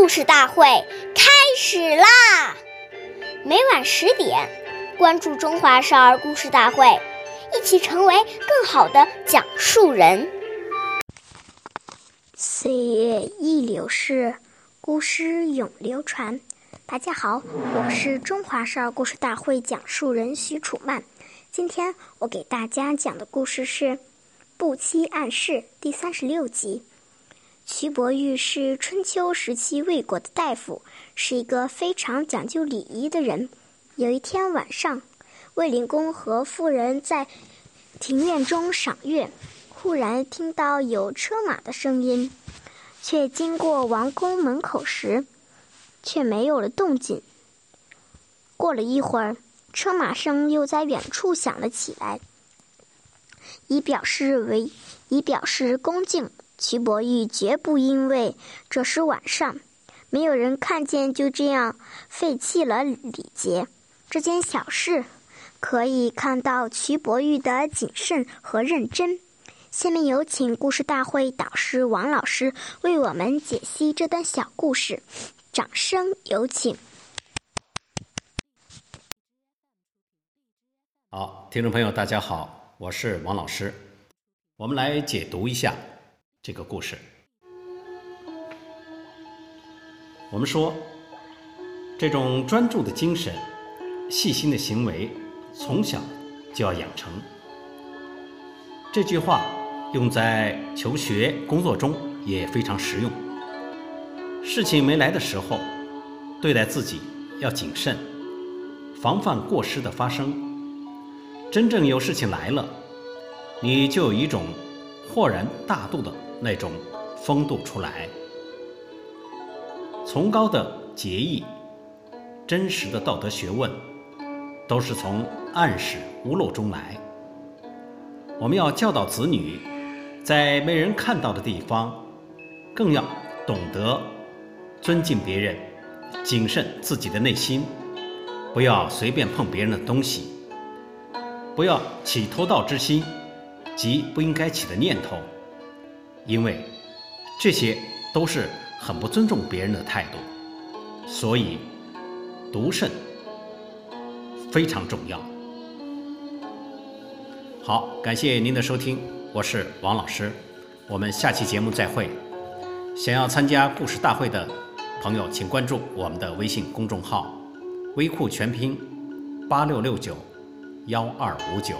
故事大会开始啦！每晚十点，关注《中华少儿故事大会》，一起成为更好的讲述人。岁月易流逝，故事永流传。大家好，我是中华少儿故事大会讲述人许楚曼。今天我给大家讲的故事是《不期暗示》第三十六集。徐伯玉是春秋时期魏国的大夫，是一个非常讲究礼仪的人。有一天晚上，卫灵公和妇人在庭院中赏月，忽然听到有车马的声音，却经过王宫门口时，却没有了动静。过了一会儿，车马声又在远处响了起来，以表示为以表示恭敬。瞿伯玉绝不因为这是晚上，没有人看见，就这样废弃了礼节。这件小事可以看到瞿伯玉的谨慎和认真。下面有请故事大会导师王老师为我们解析这段小故事，掌声有请。好，听众朋友，大家好，我是王老师，我们来解读一下。这个故事，我们说，这种专注的精神、细心的行为，从小就要养成。这句话用在求学、工作中也非常实用。事情没来的时候，对待自己要谨慎，防范过失的发生。真正有事情来了，你就有一种豁然大度的。那种风度出来，崇高的节义、真实的道德学问，都是从暗室屋漏中来。我们要教导子女，在没人看到的地方，更要懂得尊敬别人，谨慎自己的内心，不要随便碰别人的东西，不要起偷盗之心及不应该起的念头。因为这些都是很不尊重别人的态度，所以独慎非常重要。好，感谢您的收听，我是王老师，我们下期节目再会。想要参加故事大会的朋友，请关注我们的微信公众号“微库全拼八六六九幺二五九”。